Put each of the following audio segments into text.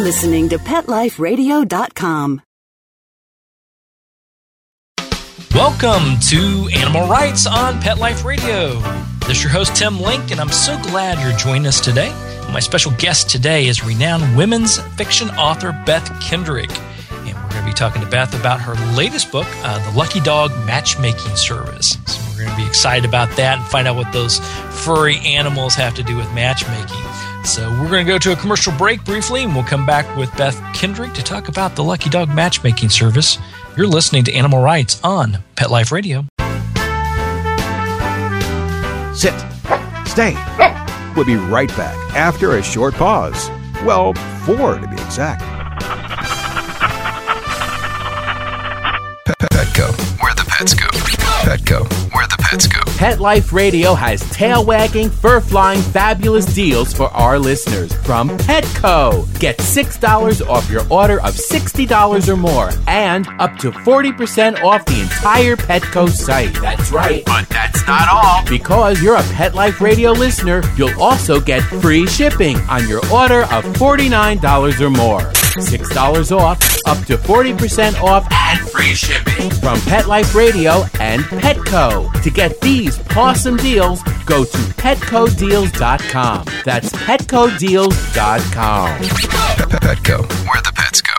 listening to PetLifeRadio.com. Welcome to Animal Writes on Pet Life Radio. This is your host, Tim Link, and I'm so glad you're joining us today. My special guest today is renowned women's fiction author Beth Kendrick. And we're going to be talking to Beth about her latest book, uh, The Lucky Dog Matchmaking Service. So we're going to be excited about that and find out what those furry animals have to do with matchmaking. So we're going to go to a commercial break briefly, and we'll come back with Beth Kendrick to talk about the Lucky Dog Matchmaking Service. You're listening to Animal Writes on Pet Life Radio. Sit. Stay. We'll be right back after a short pause. Well, four to be exact. Petco, where the pets go. Petco, where the pets go. Pet Life Radio has tail wagging, fur flying, fabulous deals for our listeners from Petco. Get $6 off your order of $60 or more and up to 40% off the entire Petco site. That's right. But that's not all. Because you're a Pet Life Radio listener, you'll also get free shipping on your order of $49 or more. $6 off, up to 40% off, and free shipping from Pet Life Radio and Petco. To get these awesome deals, go to petcodeals.com. That's petcodeals.com. Petco, where the pets go.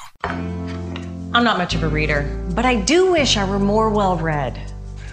I'm not much of a reader, but I do wish I were more well read.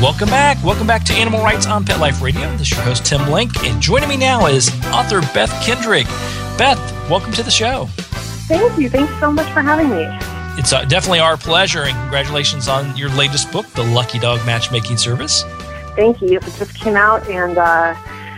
Welcome back. Welcome back to Animal Writes on Pet Life Radio. This is your host, Tim Link, and joining me now is author Beth Kendrick. Beth, welcome to the show. Thank you. Thanks so much for having me. It's uh, definitely our pleasure, and congratulations on your latest book, The Lucky Dog Matchmaking Service. Thank you. It just came out, and uh,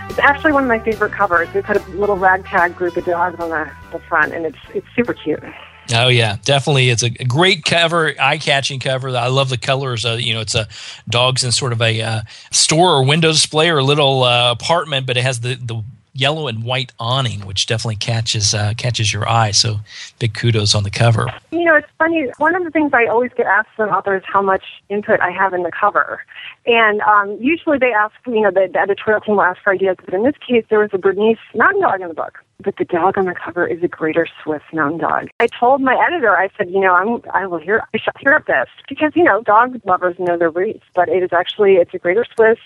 it's actually one of my favorite covers. We put a little ragtag group of dogs on the, the front, and it's it's super cute. Oh yeah, definitely. It's a great cover, eye-catching cover. I love the colors. Uh, you know, it's a dogs in sort of a uh, store or window display or a little uh, apartment, but it has the the yellow and white awning, which definitely catches uh, catches your eye. So big kudos on the cover. You know, it's funny. One of the things I always get asked from authors how much input I have in the cover, and um, usually they ask, you know, the, the editorial team will ask for ideas. But in this case, there was a Bernese mountain dog in the book. But the dog on the cover is a Greater Swiss Mountain Dog. I told my editor, I said, you know, I'm, I will hear, I shall hear this because you know, dog lovers know their breeds, but it is actually, it's a Greater Swiss.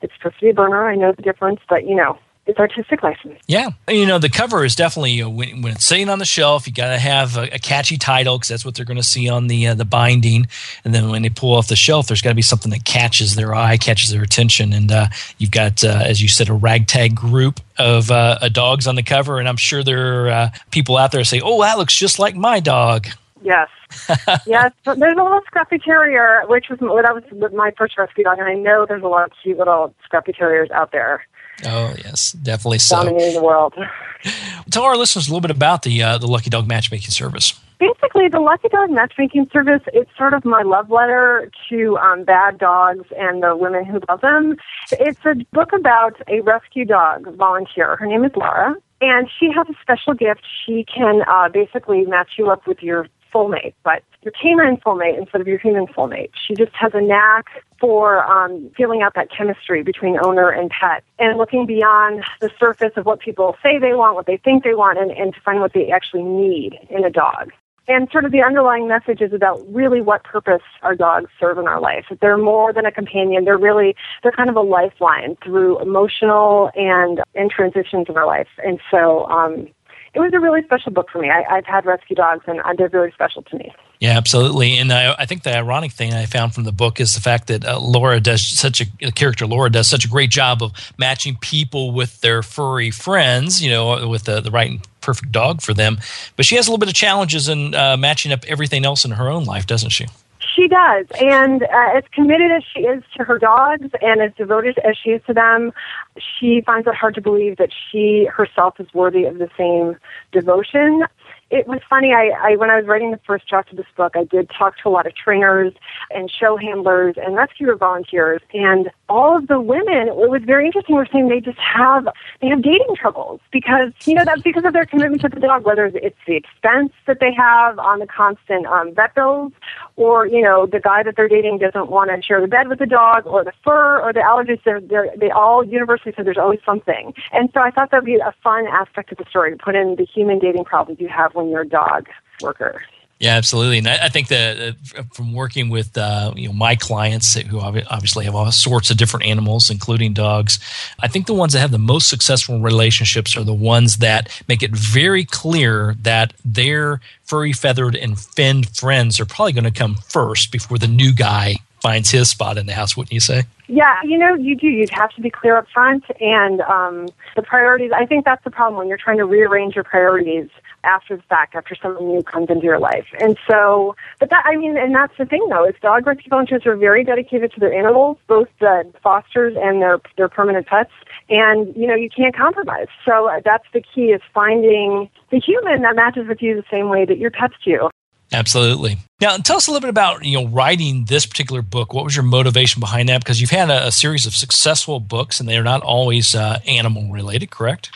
It's supposed to be a Berner. I know the difference, but you know, it's artistic license. Yeah, you know the cover is definitely you know, when, when it's sitting on the shelf, you got to have a, a, catchy title because that's what they're going to see on the uh, the binding. And then when they pull off the shelf, there's got to be something that catches their eye, catches their attention. And uh, you've got, uh, as you said, a ragtag group of uh, dogs on the cover, and I'm sure there are uh, people out there say, "Oh, that looks just like my dog." Yes. yes. There's a little scruffy terrier, which was that was my first rescue dog, and I know there's a lot of cute little scruffy terriers out there. Oh yes, definitely so. Dominating the world. Tell our listeners a little bit about the uh, the Lucky Dog matchmaking service. Basically, the Lucky Dog matchmaking service it's sort of my love letter to um, bad dogs and the women who love them. It's a book about a rescue dog volunteer. Her name is Laura, and she has a special gift. She can uh, basically match you up with your soulmate, but your canine soulmate instead of your human soulmate. She just has a knack for um, feeling out that chemistry between owner and pet and looking beyond the surface of what people say they want, what they think they want, and, and to find what they actually need in a dog. And sort of the underlying message is about really what purpose our dogs serve in our life. They're more than a companion. They're really, they're kind of a lifeline through emotional and, and transitions in our life. And so, um, it was a really special book for me. I, I've had rescue dogs, and they're really special to me. Yeah, absolutely. And I, I, think the ironic thing I found from the book is the fact that uh, Laura does such a character Laura does such a great job of matching people with their furry friends, you know, with the, the right and perfect dog for them. But she has a little bit of challenges in uh, matching up everything else in her own life, doesn't she? She does, and uh, as committed as she is to her dogs and as devoted as she is to them, she finds it hard to believe that she herself is worthy of the same devotion it was funny. I, I when I was writing the first draft of this book, I did talk to a lot of trainers and show handlers and rescue volunteers, and all of the women. It was very interesting. Were saying they just have they have dating troubles because you know that's because of their commitment to the dog. Whether it's the expense that they have on the constant um, vet bills, or you know the guy that they're dating doesn't want to share the bed with the dog, or the fur, or the allergies. They're, they're they all universally said there's always something. And so I thought that'd be a fun aspect of the story to put in the human dating problems you have when you're a dog worker. Yeah, absolutely, and I, think that uh, from working with uh, you know my clients who obviously have all sorts of different animals, including dogs, I think the ones that have the most successful relationships are the ones that make it very clear that their furry, feathered, and finned friends are probably going to come first before the new guy finds his spot in the house. Wouldn't you say? Yeah, you know, you do. You'd have to be clear up front, and um, the priorities. I think that's the problem when you're trying to rearrange your priorities after the fact, after someone new comes into your life. And so, but that, I mean, and that's the thing though, is dog rescue volunteers are very dedicated to their animals, both the fosters and their, their permanent pets. And, you know, you can't compromise. So uh, that's the key is finding the human that matches with you the same way that your pets do. Absolutely. Now, tell us a little bit about you know writing this particular book. What was your motivation behind that? Because you've had a, a series of successful books, and they are not always uh, animal related, correct?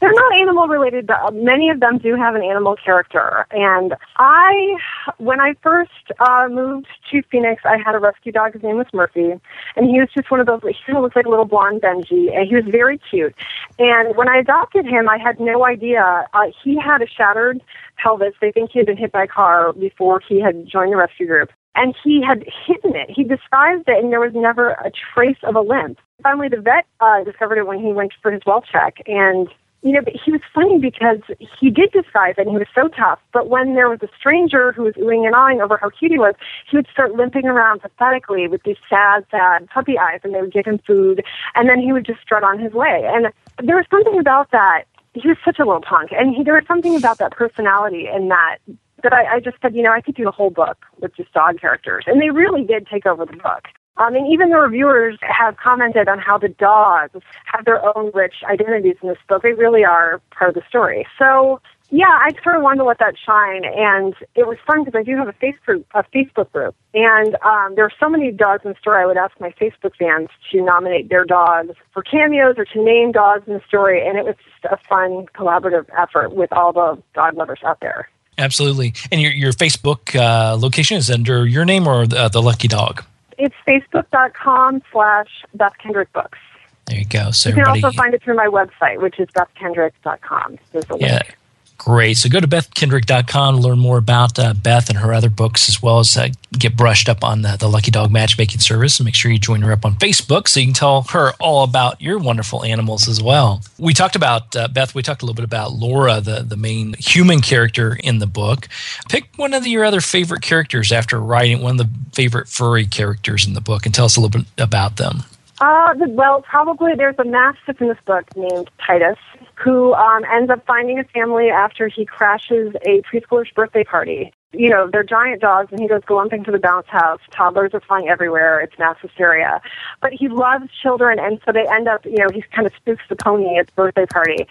They're not animal related, but many of them do have an animal character. And I, when I first uh, moved to Phoenix, I had a rescue dog. His name was Murphy, and he was just one of those. He looked like a little blonde Benji, and he was very cute. And when I adopted him, I had no idea uh, he had a shattered pelvis. They think he had been hit by a car before he had joined the rescue group. And he had hidden it. He disguised it, and there was never a trace of a limp. Finally, the vet uh, discovered it when he went for his well check, and you know, but he was funny because he did disguise it and he was so tough. But when there was a stranger who was oohing and awing over how cute he was, he would start limping around pathetically with these sad, sad puppy eyes and they would give him food and then he would just strut on his way. And there was something about that. He was such a little punk and he, there was something about that personality and that that I, I just said, you know, I could do a whole book with just dog characters. And they really did take over the book. I mean, even the reviewers have commented on how the dogs have their own rich identities in this book. They really are part of the story. So, yeah, I sort of wanted to let that shine, and it was fun because I do have a Facebook a Facebook group, and um, there are so many dogs in the story. I would ask my Facebook fans to nominate their dogs for cameos or to name dogs in the story, and it was just a fun collaborative effort with all the dog lovers out there. Absolutely, and your your Facebook uh, location is under your name or the, uh, the Lucky Dog. It's facebook.com slash Beth Kendrick Books. There you go. So you can also find it through my website, which is bethkendrick.com. There's a yeah. link. Great. So go to bethkendrick.com to learn more about uh, Beth and her other books, as well as uh, get brushed up on the, the, Lucky Dog matchmaking service. And make sure you join her up on Facebook so you can tell her all about your wonderful animals as well. We talked about, uh, Beth, we talked a little bit about Laura, the, the main human character in the book. Pick one of the, your other favorite characters after writing one of the favorite furry characters in the book and tell us a little bit about them. Uh, well, probably there's a mastiff in this book named Titus who um, ends up finding a family after he crashes a preschooler's birthday party. You know, they're giant dogs, and he goes galumphing to the bounce house. Toddlers are flying everywhere. It's mass hysteria. But he loves children, and so they end up, you know, he kind of spooks the pony at the birthday party.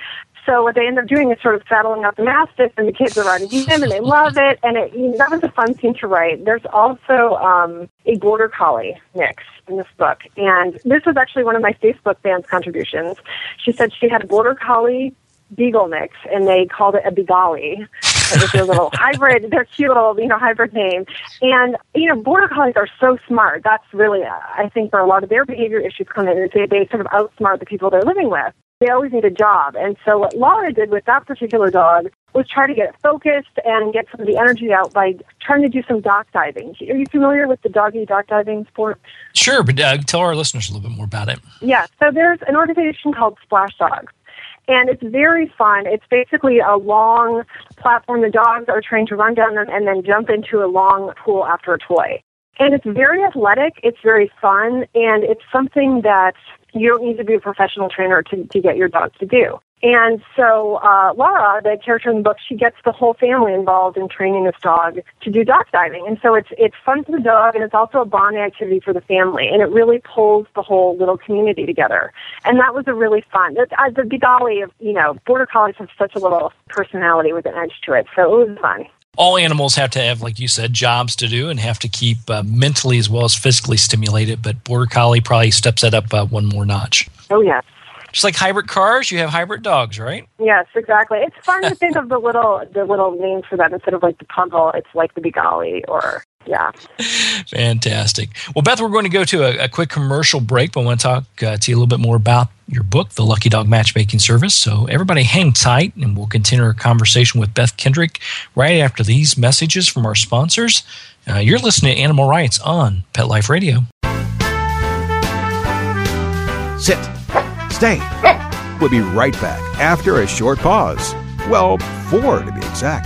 So what they end up doing is sort of saddling up the mastiff, and the kids are riding him, and they love it. And it, you know, that was a fun scene to write. There's also um, a border collie mix in this book, and this was actually one of my Facebook fans' contributions. She said she had a border collie beagle mix, and they called it a Bigali. It was their little hybrid, their cute little, you know, hybrid name. And, you know, border collies are so smart. That's really, uh, I think, where a lot of their behavior issues come in. They, they sort of outsmart the people they're living with they always need a job. And so what Laura did with that particular dog was try to get it focused and get some of the energy out by trying to do some dock diving. Are you familiar with the doggy dock diving sport? Sure, but uh, tell our listeners a little bit more about it. Yeah, so there's an organization called Splash Dogs. And it's very fun. It's basically a long platform. The dogs are trained to run down them and then jump into a long pool after a toy. And it's very athletic, it's very fun, and it's something that you don't need to be a professional trainer to, to get your dog to do. And so uh, Laura, the character in the book, she gets the whole family involved in training this dog to do dock diving. And so it's it's fun for the dog, and it's also a bonding activity for the family, and it really pulls the whole little community together. And that was a really fun. It, uh, the Bigali of you know border collies have such a little personality with an edge to it, so it was fun all animals have to have, like you said, jobs to do and have to keep uh, mentally as well as physically stimulated. But Border Collie probably steps that up uh, one more notch. Oh, yes. Just like hybrid cars, you have hybrid dogs, right? Yes, exactly. It's fun to think of the little the little name for that instead of like the Puggle. It's like the Bigali or yeah. Fantastic. Well, Beth, we're going to go to a, a quick commercial break, but I want to talk uh, to you a little bit more about your book, The Lucky Dog Matchmaking Service. So, everybody hang tight, and we'll continue our conversation with Beth Kendrick right after these messages from our sponsors. Uh, you're listening to Animal Writes on Pet Life Radio. Sit Stay. We'll be right back after a short pause. Well, four to be exact.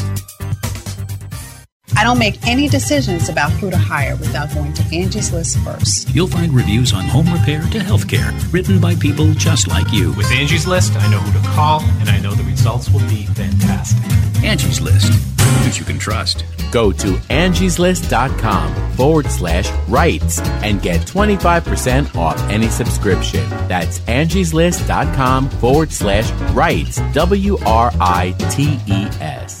I don't make any decisions about who to hire without going to Angie's List first. You'll find reviews on home repair to healthcare written by people just like you. With Angie's List, I know who to call and I know the results will be fantastic. Angie's List, which you can trust. Go to Angie's angieslist.com forward slash writes and get 25% off any subscription. That's Angie's angieslist.com forward slash writes. W R I T E S.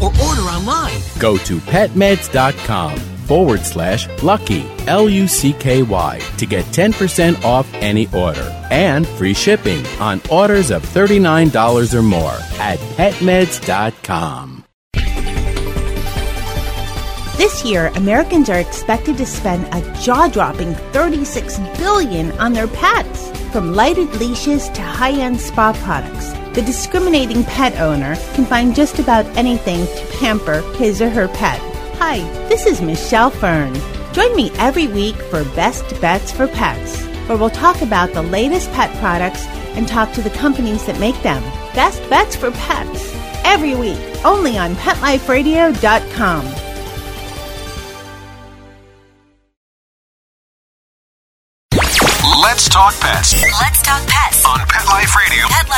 or order online. Go to petmeds.com forward slash lucky, L U C K Y, to get 10% off any order and free shipping on orders of $39 or more at petmeds.com. This year, Americans are expected to spend a jaw-dropping 36 billion on their pets, from lighted leashes to high-end spa products. The discriminating pet owner can find just about anything to pamper his or her pet. Hi, this is Michelle Fern. Join me every week for Best Bets for Pets, where we'll talk about the latest pet products and talk to the companies that make them. Best Bets for Pets, every week, only on PetLifeRadio.com. talk pets Let's talk pets on Pet Life Radio. Pet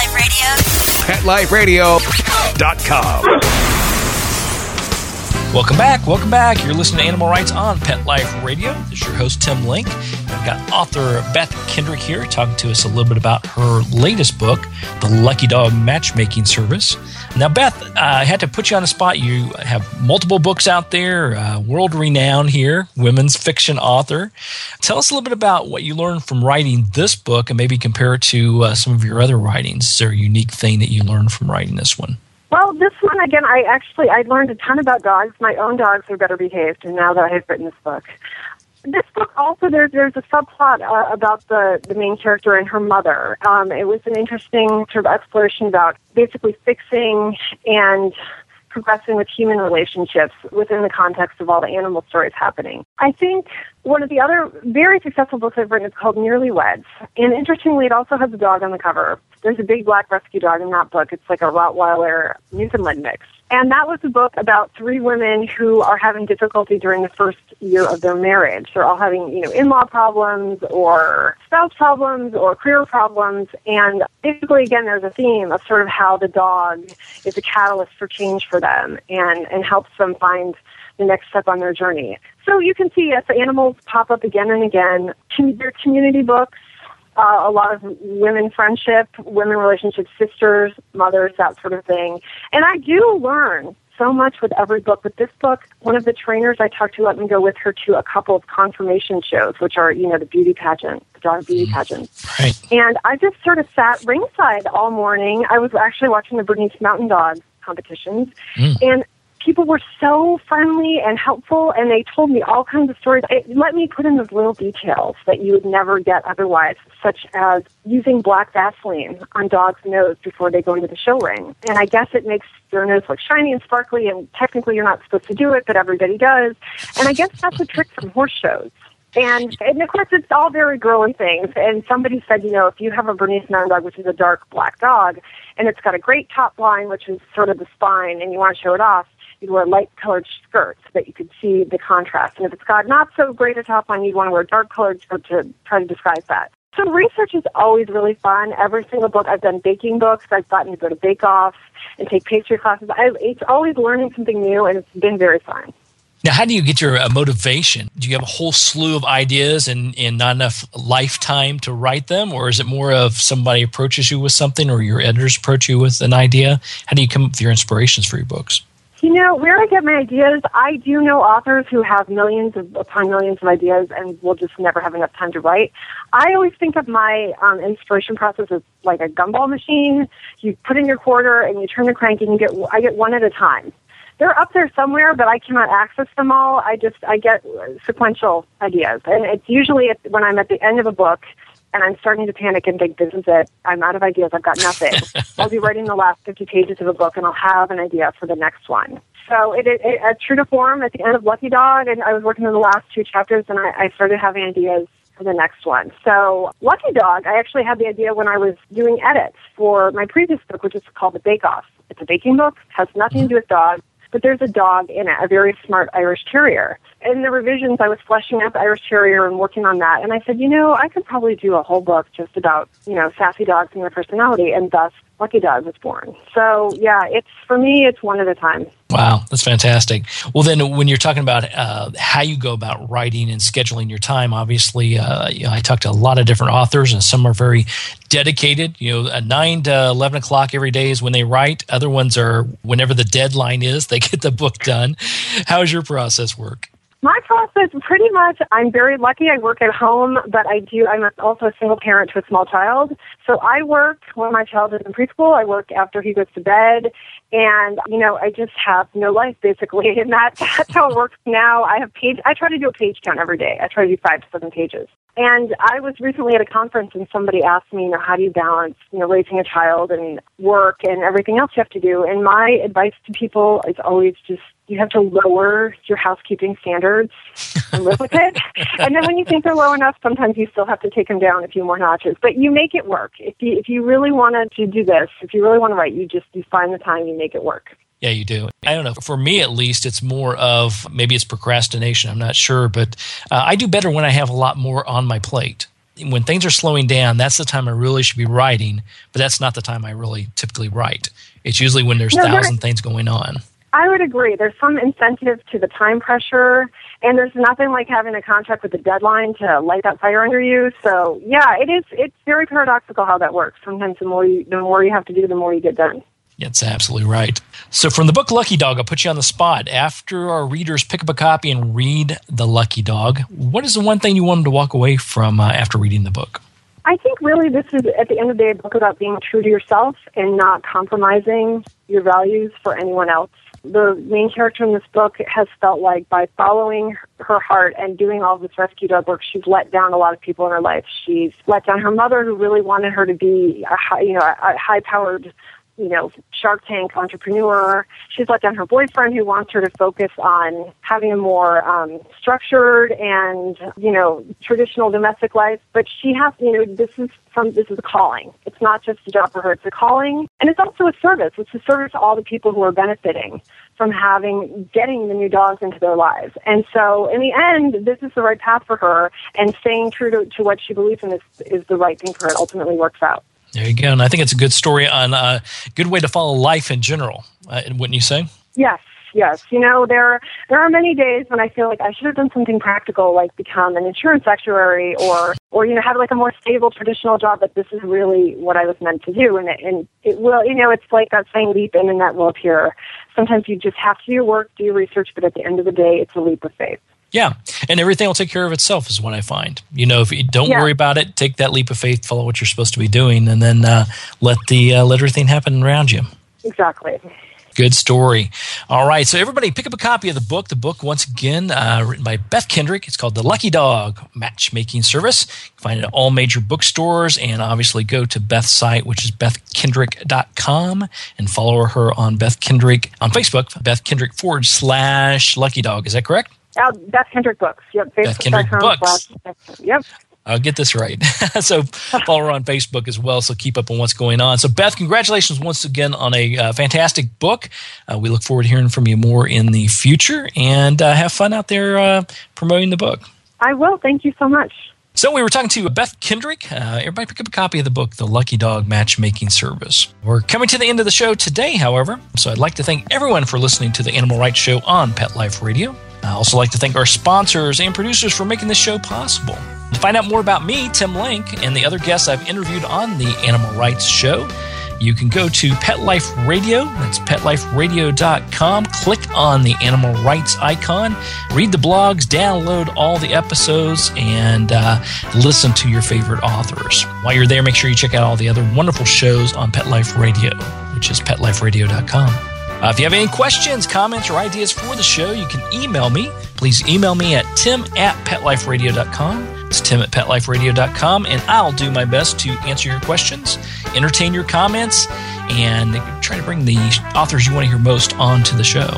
Life Radio. PetLifeRadio.com. Welcome back. Welcome back. You're listening to Animal Writes on Pet Life Radio. This is your host, Tim Link. Got author Beth Kendrick here talking to us a little bit about her latest book, The Lucky Dog Matchmaking Service. Now, Beth, uh, I had to put you on the spot. You have multiple books out there, uh, world renowned here, women's fiction author. Tell us a little bit about what you learned from writing this book and maybe compare it to uh, some of your other writings. Is there a unique thing that you learned from writing this one? Well, this one again, I actually I learned a ton about dogs. My own dogs are better behaved, and now that I have written this book, this book also there's there's a subplot uh, about the the main character and her mother. Um, it was an interesting sort of exploration about basically fixing and progressing with human relationships within the context of all the animal stories happening. I think one of the other very successful books I've written is called Nearly Weds. And interestingly, it also has a dog on the cover. There's a big black rescue dog in that book. It's like a Rottweiler Newfoundland mix. And that was a book about three women who are having difficulty during the first year of their marriage. They're all having, you know, in-law problems or spouse problems or career problems. And basically, again, there's a theme of sort of how the dog is a catalyst for change for them and, and helps them find the next step on their journey. So you can see, yes, animals pop up again and again. They're community books uh, a lot of women friendship, women relationships, sisters, mothers, that sort of thing. And I do learn so much with every book. With this book, one of the trainers I talked to let me go with her to a couple of conformation shows, which are, you know, the beauty pageant, the dog beauty pageant. Right. And I just sort of sat ringside all morning. I was actually watching the Bernese Mountain Dog competitions. Mm. And people were so friendly and helpful, and they told me all kinds of stories. It let me put in those little details that you would never get otherwise, such as using black Vaseline on dogs' nose before they go into the show ring. And I guess it makes their nose look shiny and sparkly, and technically you're not supposed to do it, but everybody does. And I guess that's a trick from horse shows. And, and of course, it's all very girly things. And somebody said, you know, if you have a Bernese Mountain Dog, which is a dark black dog, and it's got a great top line, which is sort of the spine, and you want to show it off, you'd wear light colored skirts so that you could see the contrast. And if it's got not so great a top line, you'd want to wear dark colored skirts to try to disguise that. So research is always really fun. Every single book, I've done baking books. I've gotten to go to bake offs and take pastry classes. I, it's always learning something new, and it's been very fun. Now, how do you get your uh, motivation? Do you have a whole slew of ideas and, and not enough lifetime to write them? Or is it more of somebody approaches you with something or your editors approach you with an idea? How do you come up with your inspirations for your books? You know, where I get my ideas, I do know authors who have millions of, upon millions of ideas and will just never have enough time to write. I always think of my um, inspiration process as like a gumball machine. You put in your quarter and you turn the crank and you get, I get one at a time. They're up there somewhere, but I cannot access them all. I just, I get sequential ideas. And it's usually when I'm at the end of a book and I'm starting to panic and think, this is it. I'm out of ideas. I've got nothing. I'll be writing the last 50 pages of a book and I'll have an idea for the next one. So it, it, it true to form at the end of Lucky Dog, and I was working on the last two chapters, and I, I started having ideas for the next one. So Lucky Dog, I actually had the idea when I was doing edits for my previous book, which is called The Bake Off. It's a baking book, has nothing to do with dogs, but there's a dog in it, a very smart Irish Terrier. In the revisions, I was fleshing out the Irish Terrier and working on that. And I said, you know, I could probably do a whole book just about, you know, sassy dogs and their personality. And thus, Lucky Dog was born. So, yeah, it's for me, it's one at a time. Wow, that's fantastic. Well, then, when you're talking about uh, how you go about writing and scheduling your time, obviously, uh, you know, I talked to a lot of different authors, and some are very dedicated. You know, at nine to eleven o'clock every day is when they write. Other ones are whenever the deadline is, they get the book done. How does your process work? My process, pretty much, I'm very lucky. I work at home, but I do. I'm also a single parent to a small child, so I work when my child is in preschool. I work after he goes to bed, and you know, I just have no life basically, and that that's how it works now. I have page. I try to do a page count every day. I try to do five to seven pages. And I was recently at a conference and somebody asked me, you know, how do you balance, you know, raising a child and work and everything else you have to do? And my advice to people is always just you have to lower your housekeeping standards and live with it. and then when you think they're low enough, sometimes you still have to take them down a few more notches. But you make it work. If you if you really wanted to do this, if you really want to write, you just you find the time, you make it work. Yeah, you do. I don't know. For me, at least, it's more of maybe it's procrastination. I'm not sure, but uh, I do better when I have a lot more on my plate. When things are slowing down, that's the time I really should be writing, but that's not the time I really typically write. It's usually when there's No, thousand things going on. I would agree. There's some incentive to the time pressure, and there's nothing like having a contract with a deadline to light that fire under you. So yeah, it is. It's very paradoxical how that works. Sometimes the more you, the more you have to do, the more you get done. That's absolutely right. So, from the book Lucky Dog, I'll put you on the spot. After our readers pick up a copy and read The Lucky Dog, what is the one thing you want them to walk away from uh, after reading the book? I think really this is at the end of the day a book about being true to yourself and not compromising your values for anyone else. The main character in this book has felt like by following her heart and doing all this rescue dog work, she's let down a lot of people in her life. She's let down her mother, who really wanted her to be a high, you know, a high-powered you know, Shark Tank entrepreneur. She's let down her boyfriend who wants her to focus on having a more um, structured and, you know, traditional domestic life. But she has, you know, this is some, this is a calling. It's not just a job for her, it's a calling. And it's also a service. It's a service to all the people who are benefiting from having, getting the new dogs into their lives. And so in the end, this is the right path for her and staying true to, to what she believes in is, is the right thing for her. It ultimately works out. There you go. And I think it's a good story on a uh, good way to follow life in general, uh, wouldn't you say? Yes, yes. You know, there there are many days when I feel like I should have done something practical, like become an insurance actuary, or or you know have like a more stable traditional job. But this is really what I was meant to do, and it, and it will. You know, it's like that saying, "Leap in, and that will appear." Sometimes you just have to do your work, do your research, but at the end of the day, it's a leap of faith. Yeah, and everything will take care of itself is what I find. You know, if you don't yeah. worry about it, take that leap of faith, follow what you're supposed to be doing, and then uh, let the uh, let everything happen around you. Exactly. Good story. All right, so everybody pick up a copy of the book. The book, once again, uh, written by Beth Kendrick. It's called The Lucky Dog Matchmaking Service. You can find it at all major bookstores, and obviously go to Beth's site, which is bethkendrick.com, and follow her on Beth Kendrick on Facebook, Beth Kendrick forward slash Lucky Dog. Is that correct? Uh, Beth Kendrick Books. Yep. Beth Kendrick Books. Yep. I'll get this right. so follow her on Facebook as well. So keep up on what's going on. So Beth, congratulations once again on a uh, fantastic book. Uh, we look forward to hearing from you more in the future, and uh, have fun out there uh, promoting the book. I will. Thank you so much. So we were talking to Beth Kendrick. Uh, everybody pick up a copy of the book, The Lucky Dog Matchmaking Service. We're coming to the end of the show today, however, so I'd like to thank everyone for listening to the Animal Writes Show on Pet Life Radio. I also like to thank our sponsors and producers for making this show possible. To find out more about me, Tim Link, and the other guests I've interviewed on the Animal Writes Show, you can go to Pet Life Radio. That's petliferadio.com. Click on the animal writes icon, read the blogs, download all the episodes, and uh, listen to your favorite authors. While you're there, make sure you check out all the other wonderful shows on Pet Life Radio, which is petliferadio.com. Uh, if you have any questions, comments, or ideas for the show, you can email me. Please email me at tim at petliferadio.com. It's tim at petliferadio.com, and I'll do my best to answer your questions, entertain your comments, and try to bring the authors you want to hear most onto the show.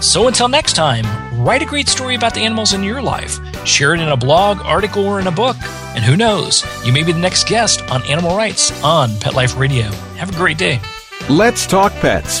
So until next time, write a great story about the animals in your life. Share it in a blog, article, or in a book. And who knows, you may be the next guest on Animal Writes on Pet Life Radio. Have a great day. Let's talk pets